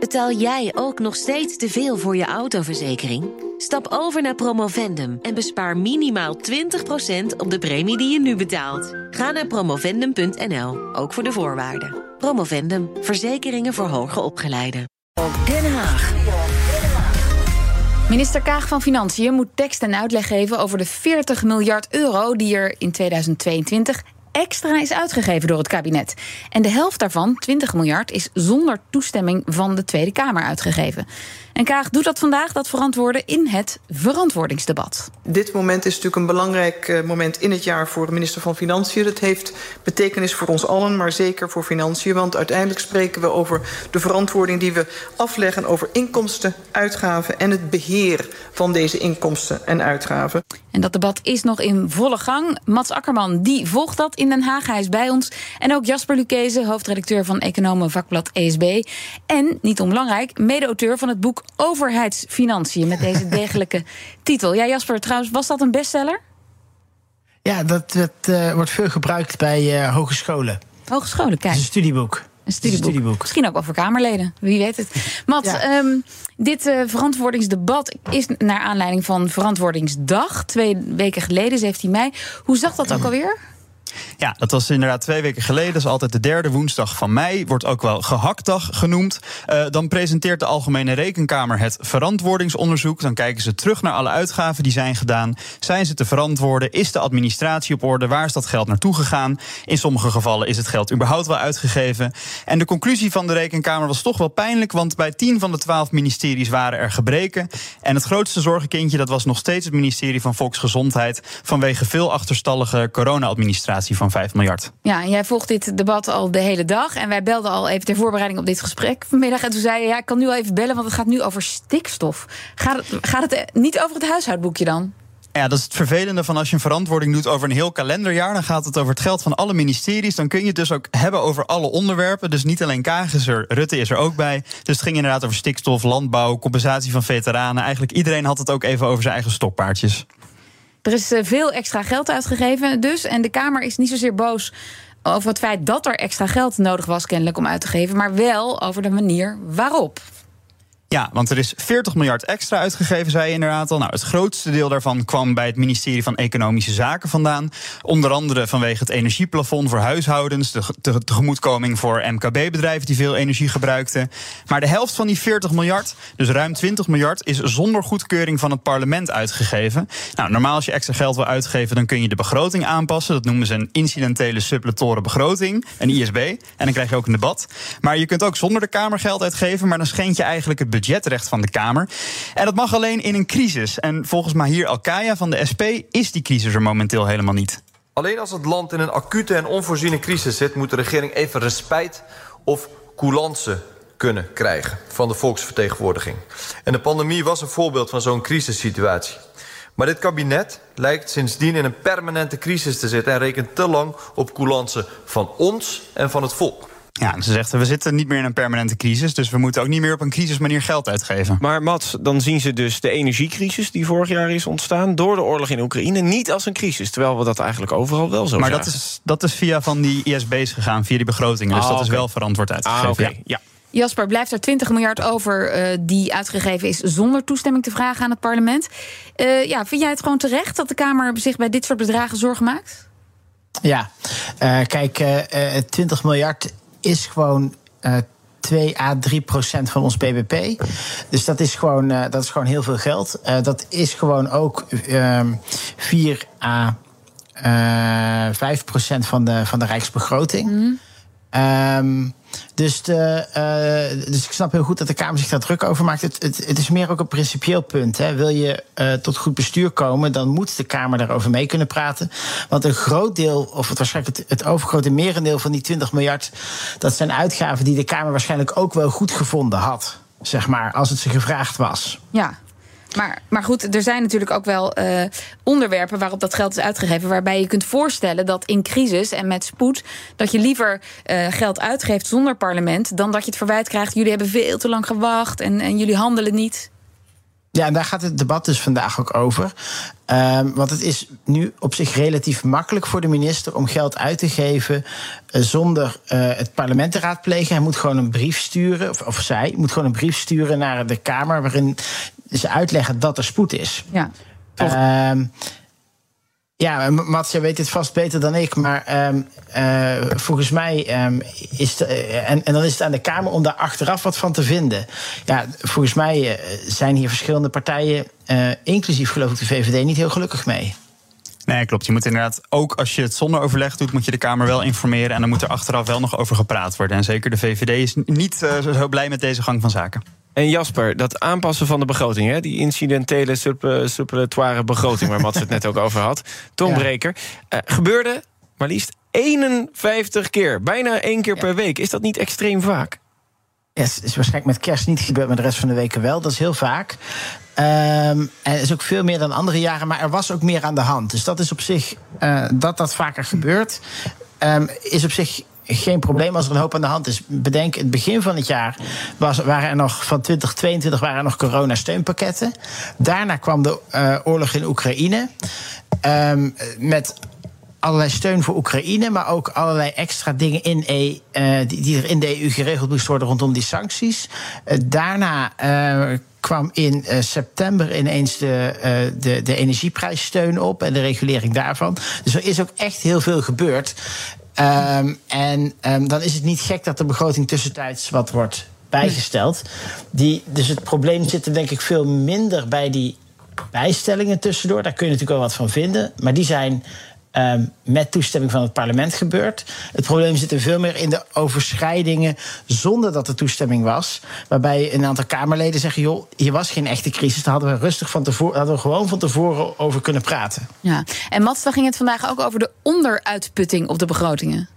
Betaal jij ook nog steeds te veel voor je autoverzekering? Stap over naar Promovendum en bespaar minimaal 20% op de premie die je nu betaalt. Ga naar promovendum.nl, ook voor de voorwaarden. Promovendum, verzekeringen voor hoger opgeleiden. Den Haag. Minister Kaag van Financiën moet tekst en uitleg geven over de 40 miljard euro die er in 2022 extra is uitgegeven door het kabinet. En de helft daarvan, 20 miljard, is zonder toestemming van de Tweede Kamer uitgegeven. En Kaag doet dat vandaag, dat verantwoorden, in het verantwoordingsdebat. Dit moment is natuurlijk een belangrijk eh, moment in het jaar voor de minister van Financiën. Het heeft betekenis voor ons allen, maar zeker voor Financiën. Want uiteindelijk spreken we over de verantwoording die we afleggen over inkomsten, uitgaven en het beheer van deze inkomsten en uitgaven. En dat debat is nog in volle gang. Mats Akkerman die volgt dat in Den Haag. Hij is bij ons. En ook Jasper Lucchese, hoofdredacteur van Economen Vakblad ESB. En, niet onbelangrijk, mede-auteur van het boek Overheidsfinanciën. Met deze degelijke titel. Ja, Jasper, trouwens, was dat een bestseller? Ja, dat, dat uh, wordt veel gebruikt bij uh, hogescholen. Hogescholen, kijk. Het is een studieboek. Een studieboek. een studieboek. Misschien ook wel voor Kamerleden, wie weet het. Mats, ja. um, dit uh, verantwoordingsdebat is naar aanleiding van Verantwoordingsdag. Twee weken geleden, 17 mei. Hoe zag dat ook alweer? Ja, dat was inderdaad twee weken geleden. Dat is altijd de derde woensdag van mei. Wordt ook wel gehaktdag genoemd. Uh, dan presenteert de Algemene Rekenkamer het verantwoordingsonderzoek. Dan kijken ze terug naar alle uitgaven die zijn gedaan. Zijn ze te verantwoorden? Is de administratie op orde? Waar is dat geld naartoe gegaan? In sommige gevallen is het geld überhaupt wel uitgegeven. En de conclusie van de Rekenkamer was toch wel pijnlijk. Want bij tien van de twaalf ministeries waren er gebreken. En het grootste zorgenkindje dat was nog steeds het ministerie van Volksgezondheid. Vanwege veel achterstallige corona-administratie van 5 miljard. Ja, en jij volgt dit debat al de hele dag. En wij belden al even ter voorbereiding op dit gesprek vanmiddag. En toen zei je, ja, ik kan nu al even bellen, want het gaat nu over stikstof. Gaat het, gaat het niet over het huishoudboekje dan? Ja, dat is het vervelende van als je een verantwoording doet over een heel kalenderjaar. Dan gaat het over het geld van alle ministeries. Dan kun je het dus ook hebben over alle onderwerpen. Dus niet alleen Kaag is er, Rutte is er ook bij. Dus het ging inderdaad over stikstof, landbouw, compensatie van veteranen. Eigenlijk iedereen had het ook even over zijn eigen stokpaardjes. Er is eh, veel extra geld uitgegeven dus. En de Kamer is niet zozeer boos over het feit dat er extra geld nodig was, kennelijk, om uit te geven. Maar wel over de manier waarop. Ja, want er is 40 miljard extra uitgegeven, zei je inderdaad al. Nou, het grootste deel daarvan kwam bij het ministerie van Economische Zaken vandaan. Onder andere vanwege het energieplafond voor huishoudens, de tegemoetkoming voor MKB-bedrijven die veel energie gebruikten. Maar de helft van die 40 miljard, dus ruim 20 miljard, is zonder goedkeuring van het parlement uitgegeven. Nou, normaal als je extra geld wil uitgeven, dan kun je de begroting aanpassen. Dat noemen ze een incidentele suppletoire begroting, een ISB. En dan krijg je ook een debat. Maar je kunt ook zonder de Kamer geld uitgeven, maar dan schend je eigenlijk het budgetrecht van de Kamer. En dat mag alleen in een crisis. En volgens Mahir Alkaya van de SP is die crisis er momenteel helemaal niet. Alleen als het land in een acute en onvoorziene crisis zit, moet de regering even respijt of coulance kunnen krijgen van de volksvertegenwoordiging. En de pandemie was een voorbeeld van zo'n crisissituatie. Maar dit kabinet lijkt sindsdien in een permanente crisis te zitten en rekent te lang op coulance van ons en van het volk. Ja, ze zegt we zitten niet meer in een permanente crisis, dus we moeten ook niet meer op een crisismanier geld uitgeven. Maar Mats, dan zien ze dus de energiecrisis die vorig jaar is ontstaan door de oorlog in Oekraïne niet als een crisis, terwijl we dat eigenlijk overal wel zo Maar dat is, dat is via van die ISB's gegaan, via die begrotingen, dus ah, dat is wel verantwoord uitgegeven. Ah, okay. ja. Jasper, blijft er 20 miljard over uh, die uitgegeven is zonder toestemming te vragen aan het parlement? Uh, ja, vind jij het gewoon terecht dat de Kamer zich bij dit soort bedragen zorgen maakt? Ja, uh, kijk, 20 miljard is gewoon. Uh, 2 à 3 procent van ons BBP. Dus dat is gewoon, uh, dat is gewoon heel veel geld. Uh, dat is gewoon ook uh, 4 à 5 procent van de, van de rijksbegroting. Mm. Um, dus, de, uh, dus ik snap heel goed dat de Kamer zich daar druk over maakt. Het, het, het is meer ook een principieel punt. Hè. Wil je uh, tot goed bestuur komen, dan moet de Kamer daarover mee kunnen praten. Want een groot deel, of het waarschijnlijk het, het overgrote merendeel van die 20 miljard, dat zijn uitgaven die de Kamer waarschijnlijk ook wel goed gevonden had. Zeg maar, als het ze gevraagd was. Ja, maar, maar goed, er zijn natuurlijk ook wel uh, onderwerpen waarop dat geld is uitgegeven. Waarbij je kunt voorstellen dat in crisis en met spoed. dat je liever uh, geld uitgeeft zonder parlement. dan dat je het verwijt krijgt. Jullie hebben veel te lang gewacht en, en jullie handelen niet. Ja, en daar gaat het debat dus vandaag ook over. Um, want het is nu op zich relatief makkelijk voor de minister om geld uit te geven uh, zonder uh, het parlement te raadplegen. Hij moet gewoon een brief sturen, of, of, zij moet gewoon een brief sturen naar de Kamer waarin ze uitleggen dat er spoed is. Ja. Um, ja, Mats, jij weet dit vast beter dan ik. Maar um, uh, volgens mij um, is de, uh, en, en dan is het aan de Kamer om daar achteraf wat van te vinden. Ja, volgens mij uh, zijn hier verschillende partijen, inclusief geloof ik de VVD, niet heel gelukkig mee. Nee, klopt. Je moet inderdaad, ook als je het zonder overleg doet, moet je de Kamer wel informeren. En dan moet er achteraf wel nog over gepraat worden. En zeker de VVD is niet zo blij met deze gang van zaken. En Jasper, dat aanpassen van de begroting, hè, die incidentele suppletoire begroting waar Mats het net ook over had, Tom ja. Breker, uh, gebeurde maar liefst 51 keer, bijna één keer ja. per week. Is dat niet extreem vaak? Ja, het is waarschijnlijk met kerst niet gebeurd, maar de rest van de weken wel. Dat is heel vaak. Um, en het is ook veel meer dan andere jaren, maar er was ook meer aan de hand. Dus dat is op zich, uh, dat dat vaker gebeurt, um, is op zich geen probleem als er een hoop aan de hand is. Bedenk, het begin van het jaar was, waren er nog van 2022 waren er nog coronasteunpakketten. Daarna kwam de uh, oorlog in Oekraïne. Um, met allerlei steun voor Oekraïne, maar ook allerlei extra dingen in e, uh, die, die, er in de EU geregeld moesten worden rondom die sancties. Uh, daarna kwam in september ineens de, de, de energieprijssteun op en de regulering daarvan. Dus er is ook echt heel veel gebeurd. Um, en um, dan is het niet gek dat de begroting tussentijds wat wordt bijgesteld. Die, dus het probleem zit er denk ik veel minder bij die bijstellingen tussendoor. Daar kun je natuurlijk wel wat van vinden. Maar die zijn um, met toestemming van het parlement gebeurd. Het probleem zit er veel meer in de overschrijdingen zonder dat er toestemming was. Waarbij een aantal Kamerleden zeggen: joh, hier was geen echte crisis. Daar hadden we rustig van tevoren, hadden we gewoon van tevoren over kunnen praten. Ja, en Mats, dan ging het vandaag ook over de onderuitputting op de begrotingen.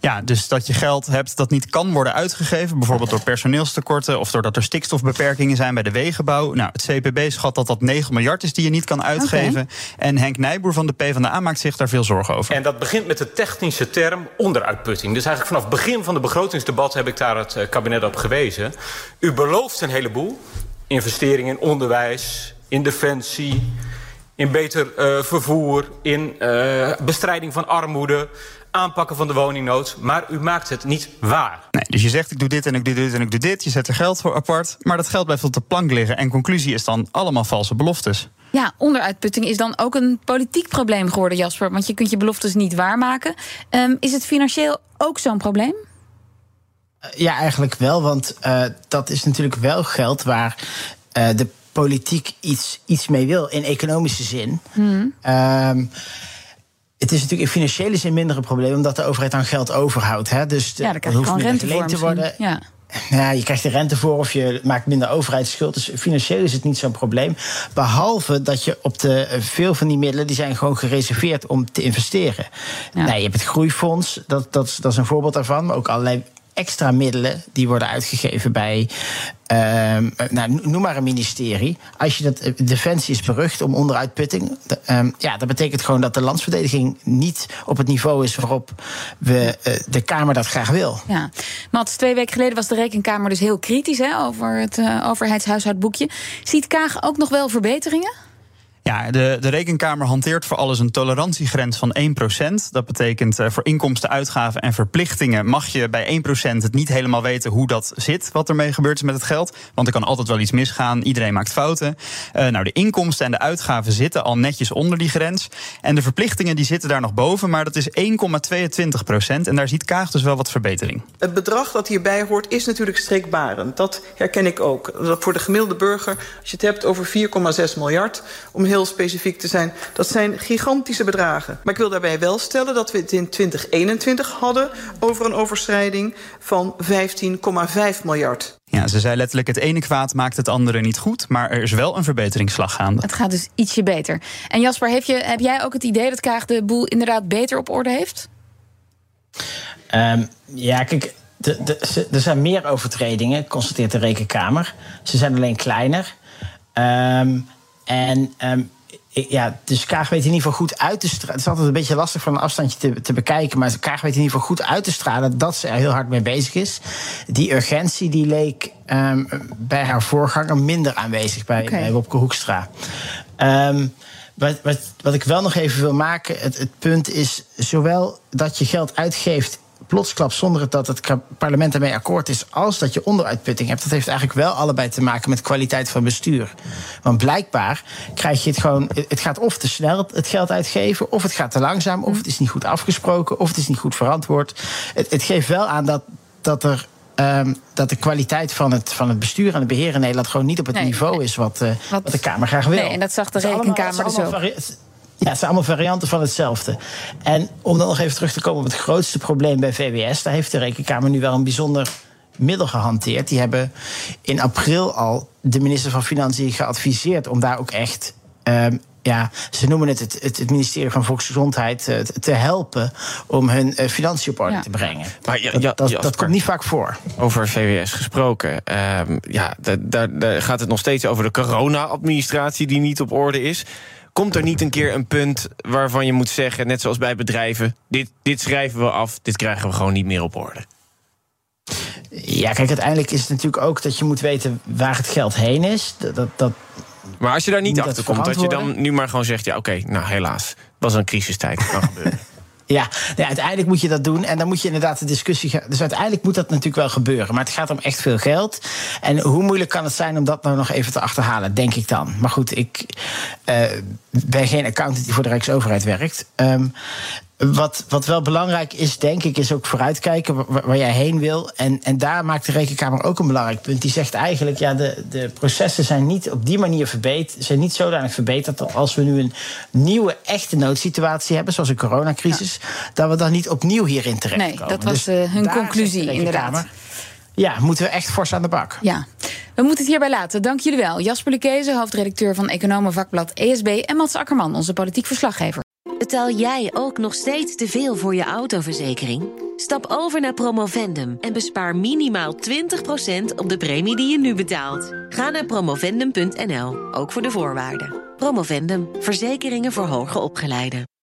Ja, dus dat je geld hebt dat niet kan worden uitgegeven. Bijvoorbeeld door personeelstekorten of doordat er stikstofbeperkingen zijn bij de wegenbouw. Nou, het CPB schat dat dat 9 miljard is die je niet kan uitgeven. Okay. En Henk Nijboer van de PvdA maakt zich daar veel zorgen over. En dat begint met de technische term onderuitputting. Dus eigenlijk vanaf het begin van de begrotingsdebat heb ik daar het eh, kabinet op gewezen. U belooft een heleboel. Investeringen in onderwijs, in defensie, in beter uh, vervoer, in uh, bestrijding van armoede aanpakken van de woningnood, maar u maakt het niet waar. Nee, dus je zegt ik doe dit en ik doe dit en ik doe dit, je zet er geld voor apart, maar dat geld blijft op de plank liggen en conclusie is dan allemaal valse beloftes. Ja, onderuitputting is dan ook een politiek probleem geworden, Jasper, want je kunt je beloftes niet waarmaken. Um, is het financieel ook zo'n probleem? Ja, eigenlijk wel, want uh, dat is natuurlijk wel geld waar uh, de politiek iets, iets mee wil in economische zin. Hmm. Um, het is natuurlijk in financiële zin minder een probleem, omdat de overheid dan geld overhoudt. Hè? Dus ja, dan krijg je gewoon rente voor te worden. Ja. Ja, je krijgt de rente voor of je maakt minder overheidsschuld. Dus financieel is het niet zo'n probleem. Behalve dat je op de veel van die middelen die zijn gewoon gereserveerd om te investeren. Ja. Nou, je hebt het groeifonds, dat, dat, dat is een voorbeeld daarvan. Maar ook allerlei extra middelen die worden uitgegeven bij. Uh, nou, noem maar een ministerie. Als je dat. Eh, Defensie is berucht om onderuitputting. Uh, ja, dat betekent gewoon dat de landsverdediging niet op het niveau is waarop we, uh, de Kamer dat graag wil. Ja, Mats, twee weken geleden was de Rekenkamer dus heel kritisch hè, over het overheidshuishoudboekje. Ziet Kaag ook nog wel verbeteringen? Ja, de, de Rekenkamer hanteert voor alles een tolerantiegrens van 1%. Dat betekent uh, voor inkomsten, uitgaven en verplichtingen mag je bij 1% het niet helemaal weten hoe dat zit, wat ermee gebeurt met het geld. Want er kan altijd wel iets misgaan, iedereen maakt fouten. Uh, nou, de inkomsten en de uitgaven zitten al netjes onder die grens. En de verplichtingen die zitten daar nog boven, maar dat is 1,22%. En daar ziet Kaag dus wel wat verbetering. Het bedrag dat hierbij hoort is natuurlijk schrikbarend. Dat herken ik ook. Voor de gemiddelde burger, als je het hebt over 4,6 miljard, om heel specifiek te zijn. Dat zijn gigantische bedragen. Maar ik wil daarbij wel stellen dat we het in 2021 hadden... over een overschrijding van 15,5 miljard. Ja, ze zei letterlijk: het ene kwaad maakt het andere niet goed. Maar er is wel een verbeteringsslag gaande. Het gaat dus ietsje beter. En Jasper, heb, je, heb jij ook het idee dat Kaag de boel inderdaad beter op orde heeft? Um, ja, kijk. De, de, er zijn meer overtredingen, constateert de Rekenkamer. Ze zijn alleen kleiner. Um, en um, ja, dus Kaag weet in ieder geval goed uit te stralen. Het is altijd een beetje lastig van een afstandje te, te bekijken. Maar Kaag weet in ieder geval goed uit te stralen dat ze er heel hard mee bezig is. Die urgentie die leek um, bij haar voorganger minder aanwezig bij, okay. bij Wopke Hoekstra. Um, wat, wat, wat ik wel nog even wil maken, het, het punt is zowel dat je geld uitgeeft plotsklap zonder dat het parlement ermee akkoord is, als dat je onderuitputting hebt. Dat heeft eigenlijk wel allebei te maken met kwaliteit van bestuur. Want blijkbaar krijg je het gewoon. Het gaat of te snel het geld uitgeven, of het gaat te langzaam, of het is niet goed afgesproken, of het is niet goed verantwoord. Het, het geeft wel aan dat, dat er Um, dat de kwaliteit van het, van het bestuur en het beheer in Nederland gewoon niet op het nee, niveau is wat, uh, wat, wat, de Kamer graag wil. Nee, en dat zag de Rekenkamer dus ook. Ja, het zijn allemaal varianten van hetzelfde. En om dan nog even terug te komen op het grootste probleem bij VWS, daar heeft de Rekenkamer nu wel een bijzonder middel gehanteerd. Die hebben in april al de minister van Financiën geadviseerd om daar ook echt. Um, ja, ze noemen het het, het ministerie van Volksgezondheid uh, te helpen om hun uh, financiën op orde ja. te brengen. Maar ja, ja, dat, dat, dat komt niet vaak voor. Over VWS gesproken. Uh, ja, daar, daar gaat het nog steeds over de corona-administratie die niet op orde is. Komt er niet een keer een punt waarvan je moet zeggen, net zoals bij bedrijven: dit, dit schrijven we af, dit krijgen we gewoon niet meer op orde? Ja, kijk, uiteindelijk is het natuurlijk ook dat je moet weten waar het geld heen is. Dat, dat, maar als je daar niet achter komt, dat je dan nu maar gewoon zegt: ja, oké, nou helaas, was een crisistijd, kan gebeuren. Ja, uiteindelijk moet je dat doen. En dan moet je inderdaad de discussie gaan. Dus uiteindelijk moet dat natuurlijk wel gebeuren. Maar het gaat om echt veel geld. En hoe moeilijk kan het zijn om dat nou nog even te achterhalen, denk ik dan. Maar goed, ik uh, ben geen accountant die voor de Rijksoverheid werkt. Um, wat, wat wel belangrijk is, denk ik, is ook vooruitkijken waar, waar, jij heen wil. En, en daar maakt de Rekenkamer ook een belangrijk punt. Die zegt eigenlijk, ja, de, de processen zijn niet op die manier verbeterd, zijn niet zodanig verbeterd dat als we nu een nieuwe, echte noodsituatie hebben, zoals een coronacrisis, dat we dan niet opnieuw hierin terechtkomen. Nee, dat was dus uh, hun conclusie, inderdaad. Ja, moeten we echt fors aan de bak. Ja. We moeten het hierbij laten. Dank jullie wel. Jasper Lukezen, hoofdredacteur van Economenvakblad ESB... en Mats Akkerman, onze politiek verslaggever. Betaal jij ook nog steeds te veel voor je autoverzekering? Stap over naar Promovendum en bespaar minimaal 20% op de premie die je nu betaalt. Ga naar promovendum.nl, ook voor de voorwaarden. Promovendum, verzekeringen voor hoger opgeleiden.